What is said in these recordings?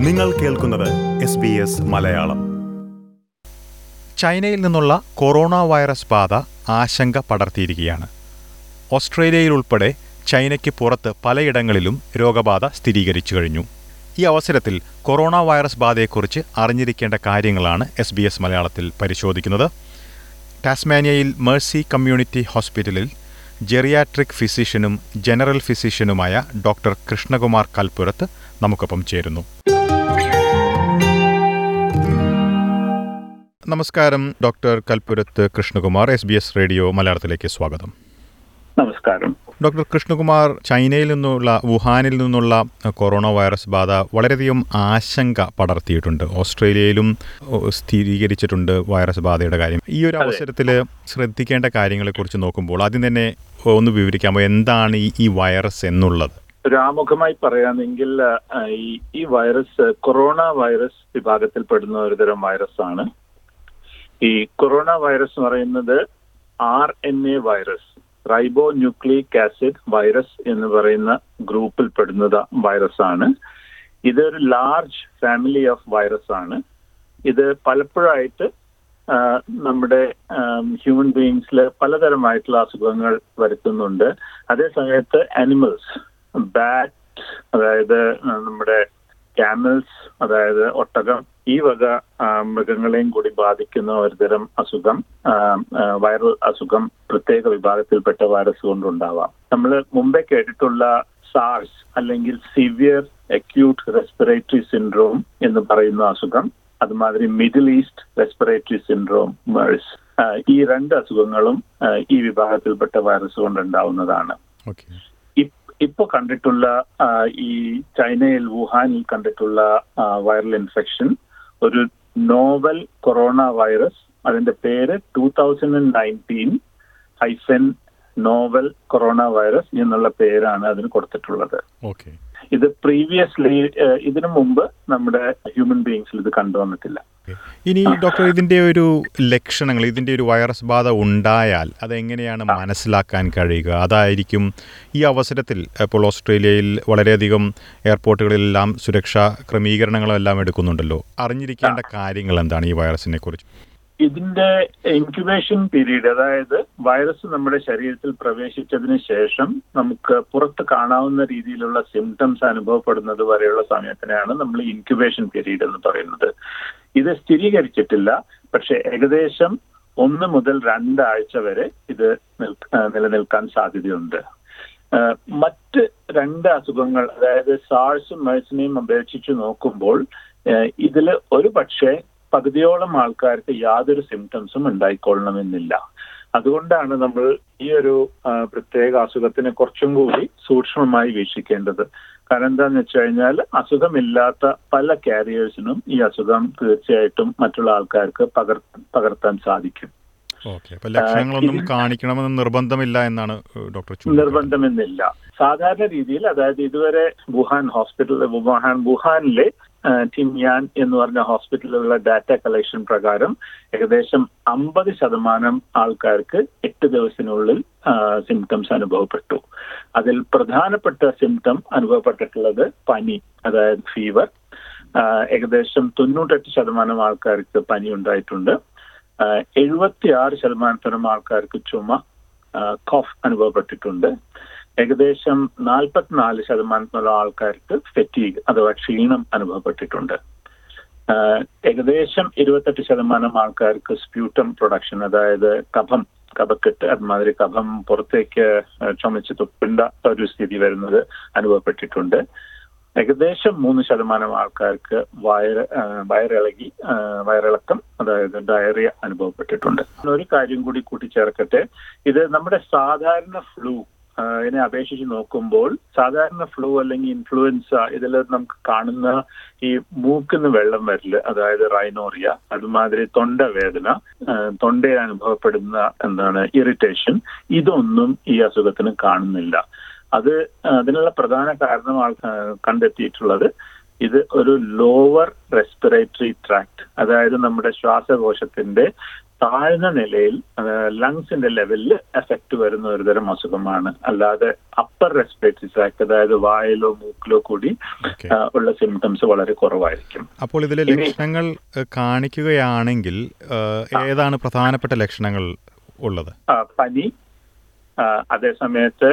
നിങ്ങൾ കേൾക്കുന്നത് S B S Malayalam. ചൈനയിൽ നിന്നുള്ള കൊറോണ വൈറസ് ബാധ ആശങ്ക പടർത്തിയിരിക്കുകയാണ്. ഓസ്ട്രേലിയയിൽ ഉൾപ്പെടെ ചൈനയ്ക്ക് പുറത്ത് പലയിടങ്ങളിലും രോഗബാധ സ്ഥിരീകരിച്ചു കഴിഞ്ഞു. ഈ അവസരത്തിൽ കൊറോണ വൈറസ് ബാധയെക്കുറിച്ച് അറിഞ്ഞിരിക്കേണ്ട കാര്യങ്ങളാണ് എസ് ബി എസ് മലയാളത്തിൽ പരിശോധിക്കുന്നത്. ടാസ്മാനിയയിൽ മേഴ്സി കമ്മ്യൂണിറ്റി ഹോസ്പിറ്റലിൽ ജെറിയാട്രിക് ഫിസിഷ്യനും ജനറൽ ഫിസിഷ്യനുമായ ഡോക്ടർ കൃഷ്ണകുമാർ കൽപ്പുരത്ത് നമുക്കൊപ്പം ചേരുന്നു. നമസ്കാരം. Doctor Kalppurath Krishnakumar S B S radio മലയാളത്തിലേക്ക് സ്വാഗതം. നമസ്കാരം. ഡോക്ടർ കൃഷ്ണകുമാർ ചൈനയിൽ നിന്നുള്ള വുഹാനിൽ നിന്നുള്ള കൊറോണ വൈറസ് ബാധ വളരെയധികം ആശങ്ക പടർത്തിയിട്ടുണ്ട്. ഓസ്ട്രേലിയയിലും സ്ഥിരീകരിച്ചിട്ടുണ്ട് വൈറസ് ബാധയുടെ കാര്യം. ഈ ഒരു അവസരത്തിൽ ശ്രദ്ധിക്കേണ്ട കാര്യങ്ങളെക്കുറിച്ച് നോക്കുമ്പോൾ ആദ്യം തന്നെ ഒന്ന് വിവരിക്കാമോ? എന്താണ് ഈ വൈറസ് എന്നുള്ളത്? ഒരു ആമുഖമായി പറയുകയാണെങ്കിൽ ഈ വൈറസ് കൊറോണ വൈറസ് വിഭാഗത്തിൽപ്പെടുന്ന ഒരുതരം വൈറസ് ആണ്. ഈ കൊറോണ വൈറസ് എന്ന് പറയുന്നത് R N A virus ribonucleic acid virus എന്ന് പറയുന്ന ഗ്രൂപ്പിൽ പെടുന്ന വൈറസ് ആണ്. ഇതൊരു ലാർജ് ഫാമിലി ഓഫ് വൈറസ് ആണ്. ഇത് പലപ്പോഴായിട്ട് നമ്മുടെ ഹ്യൂമൻ ബീങ്സിൽ പലതരമായിട്ടുള്ള അസുഖങ്ങൾ വരുത്തുന്നുണ്ട്. അതേസമയത്ത് അനിമൽസ് ബാറ്റ് അതായത് നമ്മുടെ ക്യാമൽസ് അതായത് ഒട്ടകം ഈ വക മൃഗങ്ങളെയും കൂടി ബാധിക്കുന്ന ഒരുതരം അസുഖം വൈറൽ അസുഖം പ്രത്യേക വിഭാഗത്തിൽപ്പെട്ട വൈറസ് കൊണ്ടുണ്ടാവാം. നമ്മൾ മുമ്പേ കേട്ടിട്ടുള്ള സാർസ് അല്ലെങ്കിൽ സിവിയർ അക്യൂട്ട് റെസ്പിറേറ്ററി സിൻഡ്രോം എന്ന് പറയുന്ന അസുഖം അതുമാതിരി middle east respiratory syndrome MERS ഈ രണ്ട് അസുഖങ്ങളും ഈ വിഭാഗത്തിൽപ്പെട്ട വൈറസ് കൊണ്ടുണ്ടാവുന്നതാണ്. ഓക്കെ ഇപ്- ഇപ്പൊ കണ്ടിട്ടുള്ള ഈ ചൈനയിൽ വുഹാനിൽ കണ്ടിട്ടുള്ള വൈറൽ ഇൻഫെക്ഷൻ ഒരു നോവൽ കൊറോണ വൈറസ് അതിന്റെ പേര് two thousand nineteen hyphen novel corona virus എന്നുള്ള പേരാണ് അതിന് കൊടുത്തിട്ടുള്ളത്. ഇത് പ്രീവിയസ്ലി ഇതിനു മുമ്പ് നമ്മുടെ ഹ്യൂമൻ ബീങ്സിൽ ഇത് കണ്ടുവന്നിട്ടില്ല. ഇനി ഡോക്ടർ ഇതിന്റെ ഒരു ലക്ഷണങ്ങൾ ഇതിന്റെ ഒരു വൈറസ് ബാധ ഉണ്ടായാൽ അതെങ്ങനെയാണ് മനസ്സിലാക്കാൻ കഴിയുക? അതായിരിക്കും ഈ അവസരത്തിൽ ഇപ്പോൾ ഓസ്ട്രേലിയയിൽ വളരെയധികം എയർപോർട്ടുകളിലെല്ലാം സുരക്ഷാ ക്രമീകരണങ്ങളും എല്ലാം എടുക്കുന്നുണ്ടല്ലോ. അറിഞ്ഞിരിക്കേണ്ട കാര്യങ്ങൾ എന്താണ് ഈ വൈറസിനെ കുറിച്ച്? ഇതിന്റെ ഇൻക്യുബേഷൻ പീരീഡ് അതായത് വൈറസ് നമ്മുടെ ശരീരത്തിൽ പ്രവേശിച്ചതിന് ശേഷം നമുക്ക് പുറത്ത് കാണാവുന്ന രീതിയിലുള്ള സിംറ്റംസ് അനുഭവപ്പെടുന്നത് വരെയുള്ള സമയത്തിനെയാണ് നമ്മൾ ഇൻക്യുബേഷൻ പീരീഡ് എന്ന് പറയുന്നത്. ഇത് സ്ഥിരീകരിച്ചിട്ടില്ല. പക്ഷെ ഏകദേശം ഒന്ന് മുതൽ രണ്ടാഴ്ച വരെ ഇത് നിലനിൽക്കാൻ സാധ്യതയുണ്ട്. മറ്റ് രണ്ട് അസുഖങ്ങൾ അതായത് സാഴ്സും മേഴ്സിനെയും അപേക്ഷിച്ച് നോക്കുമ്പോൾ ഇതിൽ ഒരു പക്ഷേ പകുതിയോളം ആൾക്കാർക്ക് യാതൊരു സിംറ്റംസും ഉണ്ടായിക്കൊള്ളണമെന്നില്ല. അതുകൊണ്ടാണ് നമ്മൾ ഈ ഒരു പ്രത്യേക അസുഖത്തിനെ കുറച്ചും കൂടി സൂക്ഷ്മമായി വീക്ഷിക്കേണ്ടത്. കാരണം എന്താന്ന് വെച്ച് കഴിഞ്ഞാൽ അസുഖമില്ലാത്ത പല കാരിയേഴ്സിനും ഈ അസുഖം തീർച്ചയായിട്ടും മറ്റുള്ള ആൾക്കാർക്ക് പകർ പകർത്താൻ സാധിക്കും. ലക്ഷണങ്ങളൊന്നും കാണിക്കണമെന്ന് നിർബന്ധമില്ല എന്നാണ് ഡോക്ടർ. നിർബന്ധമെന്നില്ല. സാധാരണ രീതിയിൽ അതായത് ഇതുവരെ വുഹാൻ ഹോസ്പിറ്റൽ വുഹാൻ വുഹാനിലെ ആ, ടിൻയാൻ എന്ന് പറഞ്ഞ ഹോസ്പിറ്റലിലുള്ള ഡാറ്റ കളക്ഷൻ പ്രകാരം ഏകദേശം അമ്പത് ശതമാനം ആൾക്കാർക്ക് എട്ട് ദിവസത്തിനുള്ളിൽ സിംറ്റംസ് അനുഭവപ്പെട്ടു. അതിൽ പ്രധാനപ്പെട്ട സിംറ്റം അനുഭവപ്പെട്ടിട്ടുള്ളത് പനി അതായത് ഫീവർ ഏകദേശം തൊണ്ണൂറ്റെട്ട് ശതമാനം ആൾക്കാർക്ക് പനി ഉണ്ടായിട്ടുണ്ട്. എഴുപത്തി ആറ് ശതമാനത്തോളം ആൾക്കാർക്ക് ചുമ കോഫ് അനുഭവപ്പെട്ടിട്ടുണ്ട്. ഏകദേശം നാൽപ്പത്തിനാല് ശതമാനത്തിനുള്ള ആൾക്കാർക്ക് ഫെറ്റീഗ് അഥവാ ക്ഷീണം അനുഭവപ്പെട്ടിട്ടുണ്ട്. ഏകദേശം ഇരുപത്തെട്ട് ശതമാനം ആൾക്കാർക്ക് സ്പ്യൂട്ടം പ്രൊഡക്ഷൻ അതായത് കഫം കഫക്കെട്ട് അതുമാതിരി കഫം പുറത്തേക്ക് ചുമച്ച് തുപ്പിണ്ട ഒരു സ്ഥിതി വരുന്നത് അനുഭവപ്പെട്ടിട്ടുണ്ട്. ഏകദേശം മൂന്ന് ശതമാനം ആൾക്കാർക്ക് വയറ് വയറിളകി വയറിളക്കം അതായത് ഡയറിയ അനുഭവപ്പെട്ടിട്ടുണ്ട്. ഒരു കാര്യം കൂടി കൂട്ടിച്ചേർക്കട്ടെ. ഇത് നമ്മുടെ സാധാരണ ഫ്ലൂ ഇതിനെ അപേക്ഷിച്ച് നോക്കുമ്പോൾ സാധാരണ ഫ്ലൂ അല്ലെങ്കിൽ ഇൻഫ്ലുവൻസ ഇതിൽ നമുക്ക് കാണുന്ന ഈ മൂക്കിന്ന് വെള്ളം വരൽ അതായത് റൈനോറിയ അതുമാതിരി തൊണ്ടവേദന വേദന തൊണ്ടയിൽ അനുഭവപ്പെടുന്ന എന്താണ് ഇറിറ്റേഷൻ ഇതൊന്നും ഈ അസുഖത്തിന് കാണുന്നില്ല. അത് അതിനുള്ള പ്രധാന കാരണം കണ്ടെത്തിയിട്ടുള്ളത് ഇത് ഒരു ലോവർ റെസ്പിറേറ്ററി ട്രാക്ട് അതായത് നമ്മുടെ ശ്വാസകോശത്തിന്റെ താഴ്ന്ന നിലയിൽ ലങ്സിന്റെ ലെവലിൽ എഫക്റ്റ് വരുന്ന ഒരു തരം അസുഖമാണ്. അല്ലാതെ അപ്പർ റെസ്പിറേറ്ററി ട്രാക്ട് അതായത് വായിലോ മൂക്കിലോ കൂടി ഉള്ള സിംറ്റംസ് വളരെ കുറവായിരിക്കും. അപ്പോൾ ഇതിലെ ലക്ഷണങ്ങൾ കാണിക്കുകയാണെങ്കിൽ ഏതാണ് പ്രധാനപ്പെട്ട ലക്ഷണങ്ങൾ ഉള്ളത്? പനി അതേ സമയത്ത്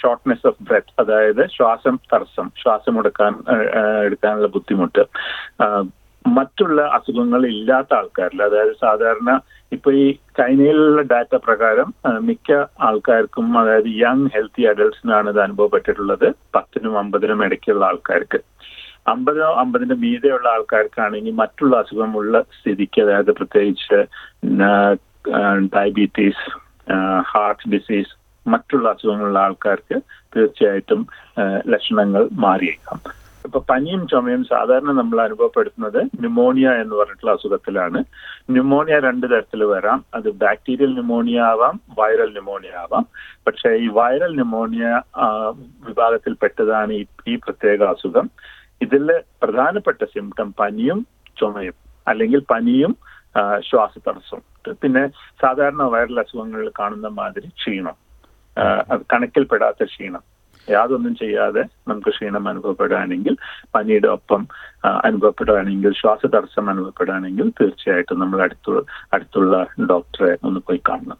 ഷോർട്ട്നെസ് ഓഫ് ബ്രെത്ത് അതായത് ശ്വാസം തടസ്സം ശ്വാസം എടുക്കാൻ എടുക്കാനുള്ള ബുദ്ധിമുട്ട്. മറ്റുള്ള അസുഖങ്ങൾ ഇല്ലാത്ത ആൾക്കാരിൽ അതായത് സാധാരണ ഇപ്പൊ ഈ ചൈനയിലുള്ള ഡാറ്റ പ്രകാരം മിക്ക ആൾക്കാർക്കും അതായത് യങ് ഹെൽത്തി അഡൽട്സിനാണ് ഇത് അനുഭവപ്പെട്ടിട്ടുള്ളത്. പത്തിനും അമ്പതിനും ഇടയ്ക്കുള്ള ആൾക്കാർക്ക്. അമ്പതിനോ അമ്പതിന്റെ മീതെയുള്ള ആൾക്കാർക്കാണെങ്കിൽ മറ്റുള്ള അസുഖമുള്ള സ്ഥിതിക്ക് അതായത് പ്രത്യേകിച്ച് ഡയബറ്റീസ് ഹാർട്ട് ഡിസീസ് മറ്റുള്ള അസുഖങ്ങളുള്ള ആൾക്കാർക്ക് തീർച്ചയായിട്ടും ലക്ഷണങ്ങൾ മാറിയേക്കാം. ഇപ്പൊ പനിയും ചുമയും സാധാരണ നമ്മൾ അനുഭവപ്പെടുത്തുന്നത് ന്യൂമോണിയ എന്ന് പറഞ്ഞിട്ടുള്ള അസുഖത്തിലാണ്. ന്യൂമോണിയ രണ്ട് തരത്തിൽ വരാം. അത് ബാക്ടീരിയൽ ന്യൂമോണിയ ആവാം വൈറൽ ന്യൂമോണിയ ആവാം. പക്ഷേ ഈ വൈറൽ ന്യൂമോണിയ വിഭാഗത്തിൽ പെട്ടതാണ് ഈ ഈ പ്രത്യേക അസുഖം. ഇതിൽ പ്രധാനപ്പെട്ട സിംറ്റം പനിയും ചുമയും അല്ലെങ്കിൽ പനിയും ശ്വാസതടസ്സവും. പിന്നെ സാധാരണ വൈറൽ അസുഖങ്ങളിൽ കാണുന്ന മാതിരി ക്ഷീണം. കണക്കിൽപ്പെടാത്ത ക്ഷീണം. യാതൊന്നും ചെയ്യാതെ നമുക്ക് ക്ഷീണം അനുഭവപ്പെടുകയാണെങ്കിൽ പനിയുടെ ഒപ്പം അനുഭവപ്പെടുകയാണെങ്കിൽ ശ്വാസതടസ്സം അനുഭവപ്പെടുകയാണെങ്കിൽ തീർച്ചയായിട്ടും നമ്മൾ അടുത്തുള്ള അടുത്തുള്ള ഡോക്ടറെ ഒന്ന് പോയി കാണണം.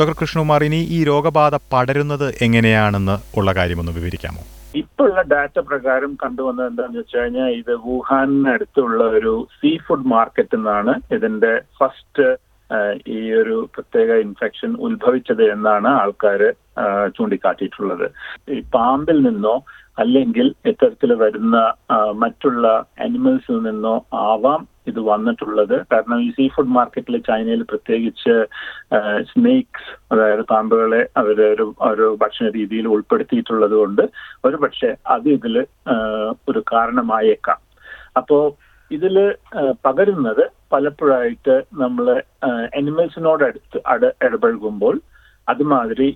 ഡോക്ടർ കൃഷ്ണകുമാർ ഇനി ഈ രോഗബാധ പടരുന്നത് എങ്ങനെയാണെന്ന് ഉള്ള കാര്യമൊന്ന് വിവരിക്കാമോ? ഇപ്പോഴുള്ള ഡാറ്റ പ്രകാരം കണ്ടുവന്നത് എന്താണെന്ന് വെച്ച് കഴിഞ്ഞാൽ ഇത് വുഹാനിനടുത്തുള്ള ഒരു സീ ഫുഡ് മാർക്കറ്റ് എന്നാണ് ഇതിന്റെ ഫസ്റ്റ് ഈ ഒരു പ്രത്യേക ഇൻഫെക്ഷൻ ഉത്ഭവിച്ചത് എന്നാണ് ആൾക്കാർ ചൂണ്ടിക്കാട്ടിയിട്ടുള്ളത്. ഈ പാമ്പിൽ നിന്നോ അല്ലെങ്കിൽ ഇത്തരത്തിൽ വരുന്ന മറ്റുള്ള അനിമൽസിൽ നിന്നോ ആവാം ഇത് വന്നിട്ടുള്ളത്. കാരണം ഈ സീ ഫുഡ് മാർക്കറ്റിൽ ചൈനയിൽ പ്രത്യേകിച്ച് സ്നേക്സ് അതായത് പാമ്പുകളെ അവർ ഒരു ഒരു ഭക്ഷണ രീതിയിൽ ഉൾപ്പെടുത്തിയിട്ടുള്ളത് കൊണ്ട് ഒരു പക്ഷേ അത് ഇതിൽ ഒരു കാരണമായേക്കാം. അപ്പോ ഇതിൽ പകരുന്നത് പലപ്പോഴായിട്ട് നമ്മൾ അനിമൽസിനോട് അടുത്ത് അട ഇടപഴകുമ്പോൾ അതുമാതിരി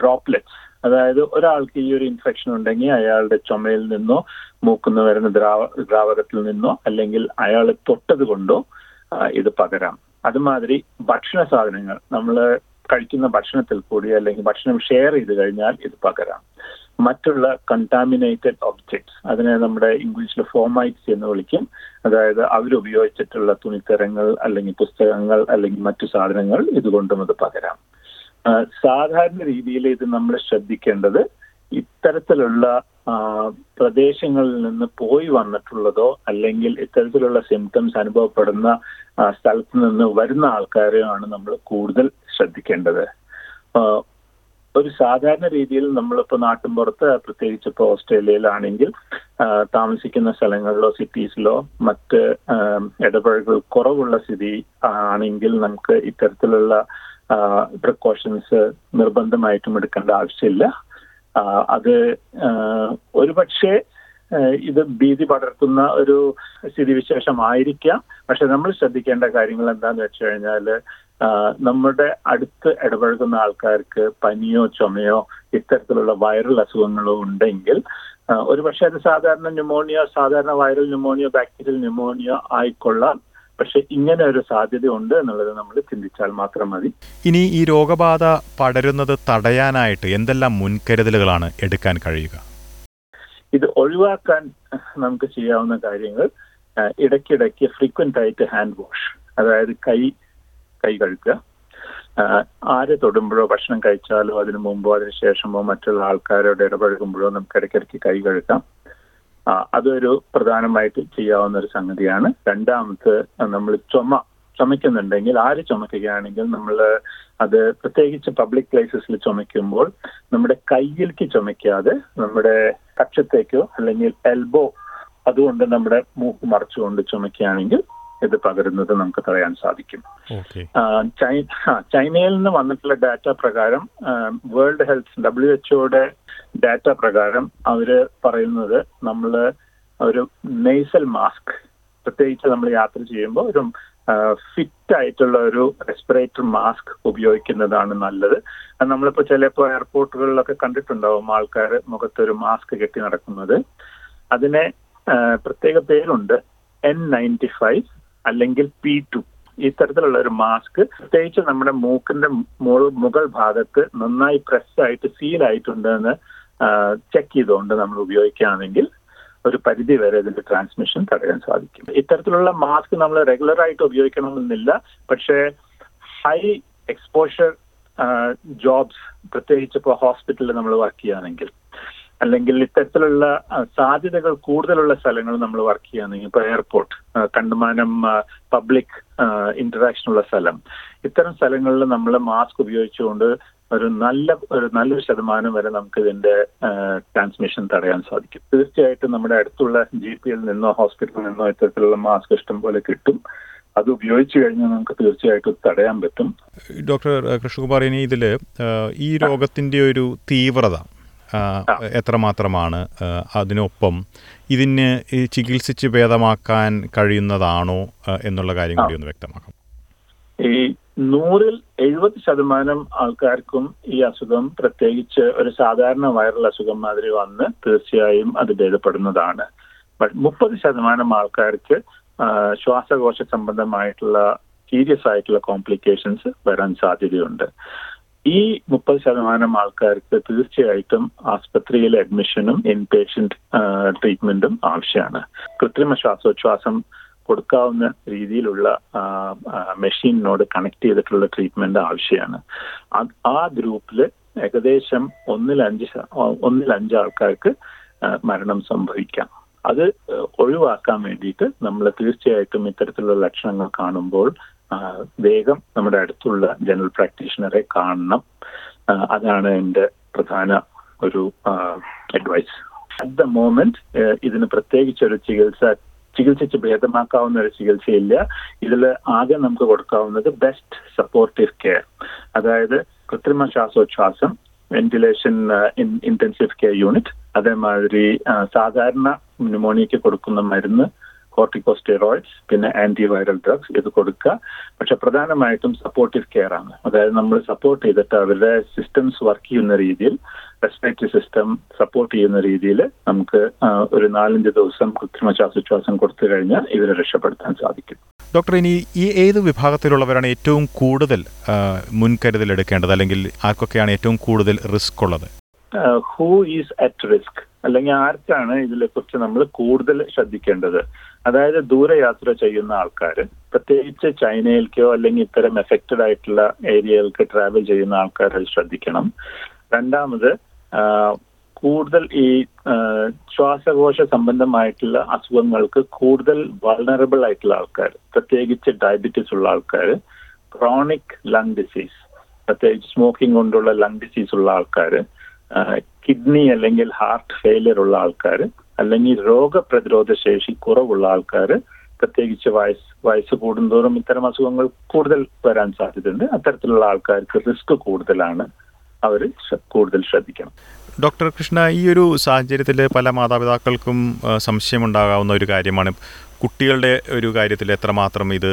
ഡ്രോപ്ലെറ്റ്സ് അതായത് ഒരാൾക്ക് ഈ ഒരു ഇൻഫെക്ഷൻ ഉണ്ടെങ്കിൽ അയാളുടെ ചുമയിൽ നിന്നോ മൂക്കുന്ന വരുന്ന ദ്രാവ ദ്രാവകത്തിൽ നിന്നോ അല്ലെങ്കിൽ അയാൾ തൊട്ടത് കൊണ്ടോ ഇത് പകരാം. അതുമാതിരി ഭക്ഷണ സാധനങ്ങൾ നമ്മൾ കഴിക്കുന്ന ഭക്ഷണത്തിൽ കൂടി അല്ലെങ്കിൽ ഭക്ഷണം ഷെയർ ചെയ്ത് കഴിഞ്ഞാൽ ഇത് പകരാം. മറ്റുള്ള കണ്ടാമിനേറ്റഡ് ഒബ്ജക്ട്സ് അതിനെ നമ്മുടെ ഇംഗ്ലീഷിൽ ഫോമൈറ്റ്സ് എന്ന് വിളിക്കും. അതായത് അവരുപയോഗിച്ചിട്ടുള്ള തുണിത്തരങ്ങൾ അല്ലെങ്കിൽ പുസ്തകങ്ങൾ അല്ലെങ്കിൽ മറ്റു സാധനങ്ങൾ ഇതുകൊണ്ടും അത് പകരാം. സാധാരണ രീതിയിൽ ഇത് നമ്മൾ ശ്രദ്ധിക്കേണ്ടത് ഇത്തരത്തിലുള്ള പ്രദേശങ്ങളിൽ നിന്ന് പോയി വന്നിട്ടുള്ളതോ അല്ലെങ്കിൽ ഇത്തരത്തിലുള്ള സിംറ്റംസ് അനുഭവപ്പെടുന്ന സ്ഥലത്ത് നിന്ന് വരുന്ന ആൾക്കാരെയാണ് നമ്മൾ കൂടുതൽ ശ്രദ്ധിക്കേണ്ടത്. ഒരു സാധാരണ രീതിയിൽ നമ്മളിപ്പോൾ നാട്ടിൻപുറത്ത് പ്രത്യേകിച്ച് ഇപ്പോൾ ഓസ്ട്രേലിയയിലാണെങ്കിൽ താമസിക്കുന്ന സ്ഥലങ്ങളിലോ സിറ്റീസിലോ മറ്റ് ഇടപഴകൾ കുറവുള്ള സ്ഥിതി ആണെങ്കിൽ നമുക്ക് ഇത്തരത്തിലുള്ള പ്രിക്കോഷൻസ് നിർബന്ധമായിട്ടും എടുക്കേണ്ട ആവശ്യമില്ല. അത് ഒരുപക്ഷെ ഇത് ഭീതി പടർത്തുന്ന ഒരു സ്ഥിതിവിശേഷമായിരിക്കാം. പക്ഷെ നമ്മൾ ശ്രദ്ധിക്കേണ്ട കാര്യങ്ങൾ എന്താന്ന് വെച്ച് കഴിഞ്ഞാൽ നമ്മുടെ അടുത്ത് ഇടപഴകുന്ന ആൾക്കാർക്ക് പനിയോ ചുമയോ ഇത്തരത്തിലുള്ള വൈറൽ അസുഖങ്ങളോ ഉണ്ടെങ്കിൽ ഒരു ഒരുപക്ഷെ അത് സാധാരണ ന്യൂമോണിയ സാധാരണ വൈറൽ ന്യൂമോണിയ ബാക്ടീരിയൽ ന്യൂമോണിയ ആയിക്കൊള്ളാം. പക്ഷെ ഇങ്ങനെ ഒരു സാധ്യത ഉണ്ട് എന്നുള്ളത് നമ്മൾ ചിന്തിച്ചാൽ മാത്രം മതി. ഇനി ഈ രോഗബാധ പടരുന്നത് തടയാനായിട്ട് എന്തെല്ലാം മുൻകരുതലുകളാണ് എടുക്കാൻ കഴിയുക? ഇത് ഒഴിവാക്കാൻ നമുക്ക് ചെയ്യാവുന്ന കാര്യങ്ങൾ ഇടയ്ക്കിടയ്ക്ക് ഫ്രീക്വന്റ് ആയിട്ട് ഹാൻഡ് വാഷ് അതായത് കൈ കൈ കഴുകുക ആരെ തൊടുമ്പോഴോ ഭക്ഷണം കഴിച്ചാലോ അതിനു മുമ്പോ അതിന് ശേഷമോ മറ്റുള്ള ആൾക്കാരോട് ഇടപഴകുമ്പോഴോ നമുക്ക് ഇടയ്ക്കിടയ്ക്ക് കൈ കഴുകാം അതൊരു പ്രധാനമായിട്ട് ചെയ്യാവുന്ന ഒരു സംഗതിയാണ്. രണ്ടാമത് നമ്മൾ ചുമ ചുമയ്ക്കുന്നുണ്ടെങ്കിൽ ആര് ചുമക്കുകയാണെങ്കിൽ നമ്മൾ അത് പ്രത്യേകിച്ച് പബ്ലിക് പ്ലേസസിൽ ചുമയ്ക്കുമ്പോൾ നമ്മുടെ കയ്യിലേക്ക് ചുമയ്ക്കാതെ നമ്മുടെ കക്ഷത്തേക്കോ അല്ലെങ്കിൽ എൽബോ അതുകൊണ്ട് നമ്മുടെ മൂക്ക് മറച്ചുകൊണ്ട് ചുമയ്ക്കുകയാണെങ്കിൽ ഇത് പകരുന്നത് നമുക്ക് തടയാൻ സാധിക്കും. ചൈനയിൽ നിന്ന് വന്നിട്ടുള്ള ഡാറ്റ പ്രകാരം വേൾഡ് ഹെൽത്ത് ഡബ്ല്യു എച്ച്ഒയുടെ ഡാറ്റ പ്രകാരം അവർ പറയുന്നത് നമ്മൾ ഒരു നെയ്സൽ മാസ്ക് പ്രത്യേകിച്ച് നമ്മൾ യാത്ര ചെയ്യുമ്പോൾ ഒരു ഫിറ്റ് ആയിട്ടുള്ള ഒരു റെസ്പിറേറ്റർ മാസ്ക് ഉപയോഗിക്കുന്നതാണ് നല്ലത്. നമ്മളിപ്പോൾ ചിലപ്പോൾ എയർപോർട്ടുകളിലൊക്കെ കണ്ടിട്ടുണ്ടാവും ആൾക്കാർ മുഖത്തൊരു മാസ്ക് കെട്ടി നടക്കുന്നത്. അതിനെ പ്രത്യേക പേരുണ്ട് എൻ നയന്റി ഫൈവ് അല്ലെങ്കിൽ പി ടു ഇത്തരത്തിലുള്ള ഒരു മാസ്ക് പ്രത്യേകിച്ച് നമ്മുടെ മൂക്കിന്റെ മുകൾ ഭാഗത്ത് നന്നായി പ്രസ് ആയിട്ട് സീൽ ആയിട്ടുണ്ടെന്ന് ചെക്ക് ചെയ്തുകൊണ്ട് നമ്മൾ ഉപയോഗിക്കുകയാണെങ്കിൽ ഒരു പരിധി വരെ ഇതിന്റെ ട്രാൻസ്മിഷൻ തടയാൻ സാധിക്കും. ഇത്തരത്തിലുള്ള മാസ്ക് നമ്മൾ റെഗുലർ ആയിട്ട് ഉപയോഗിക്കണമെന്നില്ല. പക്ഷേ ഹൈ എക്സ്പോഷർ ജോബ്സ് പ്രത്യേകിച്ച് ഇപ്പോൾ ഹോസ്പിറ്റലിൽ നമ്മൾ വർക്ക് ചെയ്യുകയാണെങ്കിൽ അല്ലെങ്കിൽ ഇത്തരത്തിലുള്ള സാധ്യതകൾ കൂടുതലുള്ള സ്ഥലങ്ങൾ നമ്മൾ വർക്ക് ചെയ്യുകയാണെങ്കിൽ ഇപ്പോൾ എയർപോർട്ട് കണ്ടുമാനം പബ്ലിക് ഇന്ററാക്ഷൻ ഉള്ള സ്ഥലം. ഇത്തരം സ്ഥലങ്ങളിൽ നമ്മൾ മാസ്ക് ഉപയോഗിച്ചുകൊണ്ട് ഒരു നല്ല ഒരു നല്ലൊരു ശതമാനം വരെ നമുക്ക് ഇതിന്റെ ട്രാൻസ്മിഷൻ തടയാൻ സാധിക്കും. തീർച്ചയായിട്ടും നമ്മുടെ അടുത്തുള്ള ജി പിയിൽ നിന്നോ ഹോസ്പിറ്റലിൽ നിന്നോ ഇത്തരത്തിലുള്ള മാസ്ക് ഇഷ്ടം പോലെ കിട്ടും. അത് ഉപയോഗിച്ചു കഴിഞ്ഞാൽ നമുക്ക് തീർച്ചയായിട്ടും തടയാൻ പറ്റും. ഡോക്ടർ കൃഷ്ണകുമാർ ഇനി ഇതിൽ ഈ രോഗത്തിന്റെ ഒരു തീവ്രത എത്രമാത്രമാണ് അതിനൊപ്പം ഇതിന് ചികിത്സിച്ച് ഭേദമാക്കാൻ കഴിയുന്നതാണോ എന്നുള്ള കാര്യം കൂടി ഒന്ന് വ്യക്തമാക്കാം. ഈ നൂറിൽ എഴുപത് ശതമാനം ആൾക്കാർക്കും ഈ അസുഖം പ്രത്യേകിച്ച് ഒരു സാധാരണ വൈറൽ അസുഖം മാതിരി വന്ന് തീർച്ചയായും അത് ഭേദപ്പെടുന്നതാണ്. ബട്ട് മുപ്പത് ശതമാനം ആൾക്കാർക്ക് ശ്വാസകോശ സംബന്ധമായിട്ടുള്ള സീരിയസ് ആയിട്ടുള്ള കോംപ്ലിക്കേഷൻസ് വരാൻ സാധ്യതയുണ്ട്. ഈ മുപ്പത് ശതമാനം ആൾക്കാർക്ക് തീർച്ചയായിട്ടും ആസ്പത്രിയിലെ അഡ്മിഷനും ഇൻ പേഷ്യന്റ് ട്രീറ്റ്മെന്റും ആവശ്യമാണ്. കൃത്രിമ ശ്വാസോച്ഛ്വാസം കൊടുക്കാവുന്ന രീതിയിലുള്ള മെഷീനിനോട് കണക്ട് ചെയ്തിട്ടുള്ള ട്രീറ്റ്മെന്റ് ആവശ്യമാണ്. ആ ഗ്രൂപ്പിൽ ഏകദേശം ഒന്നിൽ അഞ്ച് ഒന്നിൽ അഞ്ച് ആൾക്കാർക്ക് മരണം സംഭവിക്കാം. അത് ഒഴിവാക്കാൻ വേണ്ടിയിട്ട് നമ്മൾ തീർച്ചയായിട്ടും ഇത്തരത്തിലുള്ള ലക്ഷണങ്ങൾ കാണുമ്പോൾ വേഗം നമ്മുടെ അടുത്തുള്ള ജനറൽ പ്രാക്ടീഷണറെ കാണണം. അതാണ് എന്റെ പ്രധാന ഒരു അഡ്വൈസ് അറ്റ് ദ മോമെന്റ് ഇതിന് പ്രത്യേകിച്ച് ഒരു ചികിത്സ ചികിത്സിച്ച് ഭേദമാക്കാവുന്ന ഒരു ചികിത്സയില്ല. ഇതിൽ ആകെ നമുക്ക് കൊടുക്കാവുന്നത് ബെസ്റ്റ് സപ്പോർട്ടീവ് കെയർ അതായത് കൃത്രിമ ശ്വാസോച്ഛ്വാസം വെന്റിലേഷൻ ഇന്റൻസീവ് കെയർ യൂണിറ്റ് അതേമാതിരി സാധാരണ ന്യൂമോണിയയ്ക്ക് കൊടുക്കുന്ന മരുന്ന് കോർട്ടിക്കോസ്റ്റെറോയിഡ്സ് പിന്നെ ആന്റിവൈറൽ ഡ്രഗ്സ് ഇത് കൊടുക്കുക. പക്ഷെ പ്രധാനമായിട്ടും സപ്പോർട്ടീവ് കെയർ ആണ്. അതായത് നമ്മൾ സപ്പോർട്ട് ചെയ്തിട്ട് അവരുടെ സിസ്റ്റംസ് വർക്ക് ചെയ്യുന്ന രീതിയിൽ റെസ്പിറേറ്ററി സിസ്റ്റം സപ്പോർട്ട് ചെയ്യുന്ന രീതിയിൽ നമുക്ക് ഒരു നാലഞ്ച് ദിവസം കൃത്രിമ ശ്വാസോച്ഛ്വാസം കൊടുത്തു കഴിഞ്ഞാൽ ഇവരെ രക്ഷപ്പെടുത്താൻ സാധിക്കും. ഡോക്ടർ ഇനി ഈ ഏത് വിഭാഗത്തിലുള്ളവരാണ് ഏറ്റവും കൂടുതൽ മുൻകരുതൽ എടുക്കേണ്ടത്? അല്ലെങ്കിൽ ആർക്കൊക്കെയാണ് ഏറ്റവും കൂടുതൽ റിസ്ക് ഉള്ളത്? ഹൂ ഈസ് അറ്റ് റിസ്ക് അല്ലെങ്കിൽ ആർക്കാണ് ഇതിനെ കുറിച്ച് നമ്മൾ കൂടുതൽ ശ്രദ്ധിക്കേണ്ടത്? അതായത് ദൂരയാത്ര ചെയ്യുന്ന ആൾക്കാർ പ്രത്യേകിച്ച് ചൈനയിലേക്കോ അല്ലെങ്കിൽ ഇത്തരം എഫക്റ്റഡ് ആയിട്ടുള്ള ഏരിയകൾക്ക് ട്രാവൽ ചെയ്യുന്ന ആൾക്കാർ അത് ശ്രദ്ധിക്കണം. രണ്ടാമത് കൂടുതൽ ഈ ശ്വാസകോശ സംബന്ധമായിട്ടുള്ള അസുഖങ്ങൾക്ക് കൂടുതൽ വൾണറബിൾ ആയിട്ടുള്ള ആൾക്കാർ പ്രത്യേകിച്ച് ഡയബറ്റീസ് ഉള്ള ആൾക്കാർ ക്രോണിക് ലങ് ഡിസീസ് പ്രത്യേകിച്ച് സ്മോക്കിംഗ് കൊണ്ടുള്ള ലങ് ഡിസീസ് ഉള്ള ആൾക്കാർ കിഡ്നി അല്ലെങ്കിൽ ഹാർട്ട് ഫെയിലിയർ ഉള്ള ആൾക്കാർ അല്ലെങ്കിൽ രോഗപ്രതിരോധ ശേഷി കുറവുള്ള ആൾക്കാർ പ്രത്യേകിച്ച് വയസ്സ് വയസ്സ് കൂടുന്തോറും ഇത്തരം അസുഖങ്ങൾ കൂടുതൽ വരാൻ സാധ്യതയുണ്ട്. അത്തരത്തിലുള്ള ആൾക്കാർക്ക് റിസ്ക് കൂടുതലാണ് അവർ കൂടുതൽ ശ്രദ്ധിക്കണം. ഡോക്ടർ കൃഷ്ണ ഈ ഒരു സാഹചര്യത്തിൽ പല മാതാപിതാക്കൾക്കും സംശയമുണ്ടാകാവുന്ന ഒരു കാര്യമാണ്. കുട്ടികളുടെ ഒരു കാര്യത്തിൽ എത്രമാത്രം ഇത്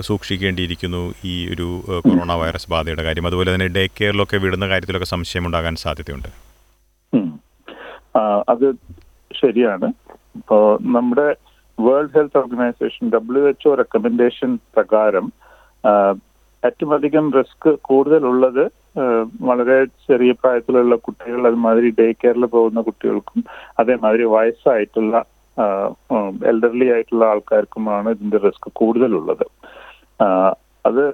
സൂക്ഷിക്കേണ്ടിയിരിക്കുന്നു ഈ ഒരു കൊറോണ വൈറസ് ബാധയുടെ കാര്യം. അതുപോലെ തന്നെ ഡേ കെയറിലൊക്കെ വിടുന്ന കാര്യത്തിലൊക്കെ സംശയമുണ്ടാകാൻ സാധ്യതയുണ്ട്. അത് ശരിയാണ്. ഇപ്പോ നമ്മുടെ world health organization W H O recommendation പ്രകാരം ഏറ്റവും അധികം റിസ്ക് കൂടുതലുള്ളത് വളരെ ചെറിയ പ്രായത്തിലുള്ള കുട്ടികൾ അതുമാതിരി ഡേ കെയറിൽ പോകുന്ന കുട്ടികൾക്കും അതേമാതിരി വയസ്സായിട്ടുള്ള എൽഡർലി ആയിട്ടുള്ള ആൾക്കാർക്കുമാണ് ഇതിന്റെ റിസ്ക് കൂടുതലുള്ളത്. അത്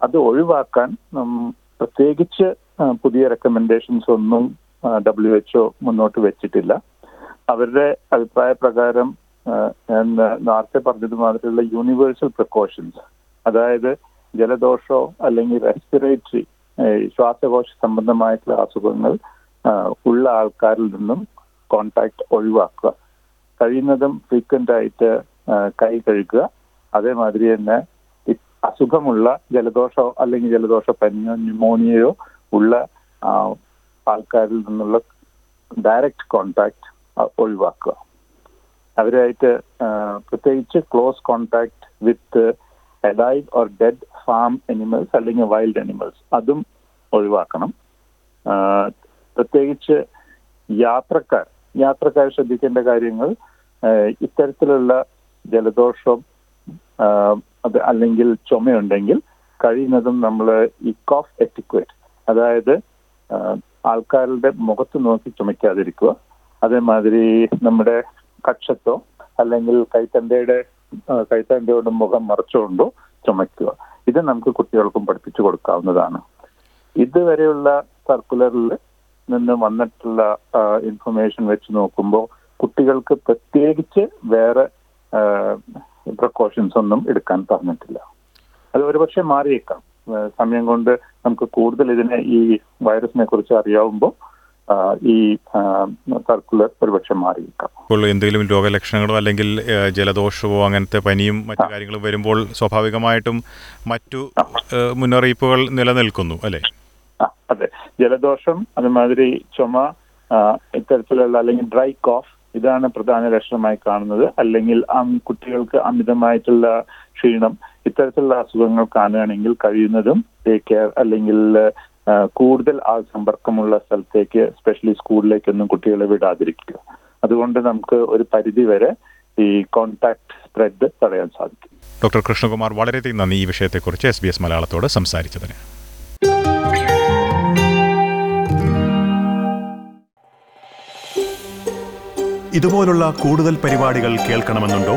അത് ഒഴിവാക്കാൻ പ്രത്യേകിച്ച് പുതിയ റെക്കമെൻഡേഷൻസ് ഒന്നും ഡബ്ല്യു എച്ച്ഒ മുന്നോട്ട് വെച്ചിട്ടില്ല. അവരുടെ അഭിപ്രായ പ്രകാരം നേരത്തെ പറഞ്ഞത് മാതിരിയുള്ള യൂണിവേഴ്സൽ പ്രിക്കോഷൻസ് അതായത് ജലദോഷോ അല്ലെങ്കിൽ റെസ്പിറേറ്ററി ശ്വാസകോശ സംബന്ധമായിട്ടുള്ള അസുഖങ്ങൾ ഉള്ള ആൾക്കാരിൽ നിന്നും കോണ്ടാക്ട് ഒഴിവാക്കുക. കഴിയുന്നതും ഫ്രീക്വന്റ് ആയിട്ട് കൈ കഴുകുക. അതേമാതിരി തന്നെ അസുഖമുള്ള ജലദോഷോ അല്ലെങ്കിൽ ജലദോഷ പനിയോ ന്യൂമോണിയയോ ഉള്ള ആൾക്കാരിൽ നിന്നുള്ള ഡയറക്റ്റ് കോണ്ടാക്ട് ഒഴിവാക്കുക. അവരായിട്ട് പ്രത്യേകിച്ച് close contact with alive or dead farm animals അല്ലെങ്കിൽ വൈൽഡ് അനിമൽസ് അതും ഒഴിവാക്കണം. പ്രത്യേകിച്ച് യാത്രക്കാർ യാത്രക്കാർ ശ്രദ്ധിക്കേണ്ട കാര്യങ്ങൾ ഇത്തരത്തിലുള്ള ജലദോഷം അത് അല്ലെങ്കിൽ ചുമയുണ്ടെങ്കിൽ കഴിയുന്നതും നമ്മൾ ഇക്കോഫ് കോഫ് എറ്റിക്വേറ്റ് അതായത് ആൾക്കാരുടെ മുഖത്ത് നോക്കി ചുമയ്ക്കാതിരിക്കുക അതേമാതിരി നമ്മുടെ കക്ഷത്തോ അല്ലെങ്കിൽ കൈത്തണ്ടയുടെ കൈത്തണ്ടയോട് മുഖം മറച്ചുകൊണ്ടോ ചുമയ്ക്കുക. ഇത് നമുക്ക് കുട്ടികൾക്കും പഠിപ്പിച്ചു കൊടുക്കാവുന്നതാണ്. ഇതുവരെയുള്ള സർക്കുലറിൽ നിന്ന് വന്നിട്ടുള്ള ഇൻഫർമേഷൻ വെച്ച് നോക്കുമ്പോൾ കുട്ടികൾക്ക് പ്രത്യേകിച്ച് വേറെ പ്രിക്കോഷൻസ് ഒന്നും എടുക്കാൻ പറഞ്ഞിട്ടില്ല. അത് ഒരുപക്ഷെ മാറിയേക്കാം. സമയം കൊണ്ട് നമുക്ക് കൂടുതൽ ഇതിനെ ഈ വൈറസിനെ കുറിച്ച് അറിയാവുമ്പോൾ ഈ സർക്കുലർ ഒരുപക്ഷെ മാറിയേക്കാം. ഇപ്പോൾ എന്തെങ്കിലും രോഗലക്ഷണങ്ങളോ അല്ലെങ്കിൽ ജലദോഷമോ അങ്ങനത്തെ പനിയും മറ്റു കാര്യങ്ങളും വരുമ്പോൾ സ്വാഭാവികമായിട്ടും മറ്റു മുന്നറിയിപ്പുകൾ നിലനിൽക്കുന്നു അല്ലേ? അതെ. ജലദോഷം അതുമാതിരി ചുമ ഇത്തരത്തിലുള്ള അല്ലെങ്കിൽ ഡ്രൈ കോഫ് ഇതാണ് പ്രധാന ലക്ഷണമായി കാണുന്നത്. അല്ലെങ്കിൽ കുട്ടികൾക്ക് അമിതമായിട്ടുള്ള ക്ഷീണം ഇത്തരത്തിലുള്ള അസുഖങ്ങൾ കാണുകയാണെങ്കിൽ കഴിയുന്നതും ഡേ കെയർ അല്ലെങ്കിൽ കൂടുതൽ ആ സമ്പർക്കമുള്ള സ്ഥലത്തേക്ക് സ്പെഷ്യലി സ്കൂളിലേക്കൊന്നും കുട്ടികളെ വിടാതിരിക്കുക. അതുകൊണ്ട് നമുക്ക് ഒരു പരിധി വരെ ഈ കോൺടാക്ട് സ്പ്രെഡ് തടയാൻ സാധിക്കും. ഡോക്ടർ കൃഷ്ണകുമാർ വളരെയധികം നന്ദി ഈ വിഷയത്തെക്കുറിച്ച് എസ് ബി എസ് മലയാളത്തോട് സംസാരിച്ചതിന്. ഇതുപോലുള്ള കൂടുതൽ പരിപാടികൾ കേൾക്കണമെന്നുണ്ടോ?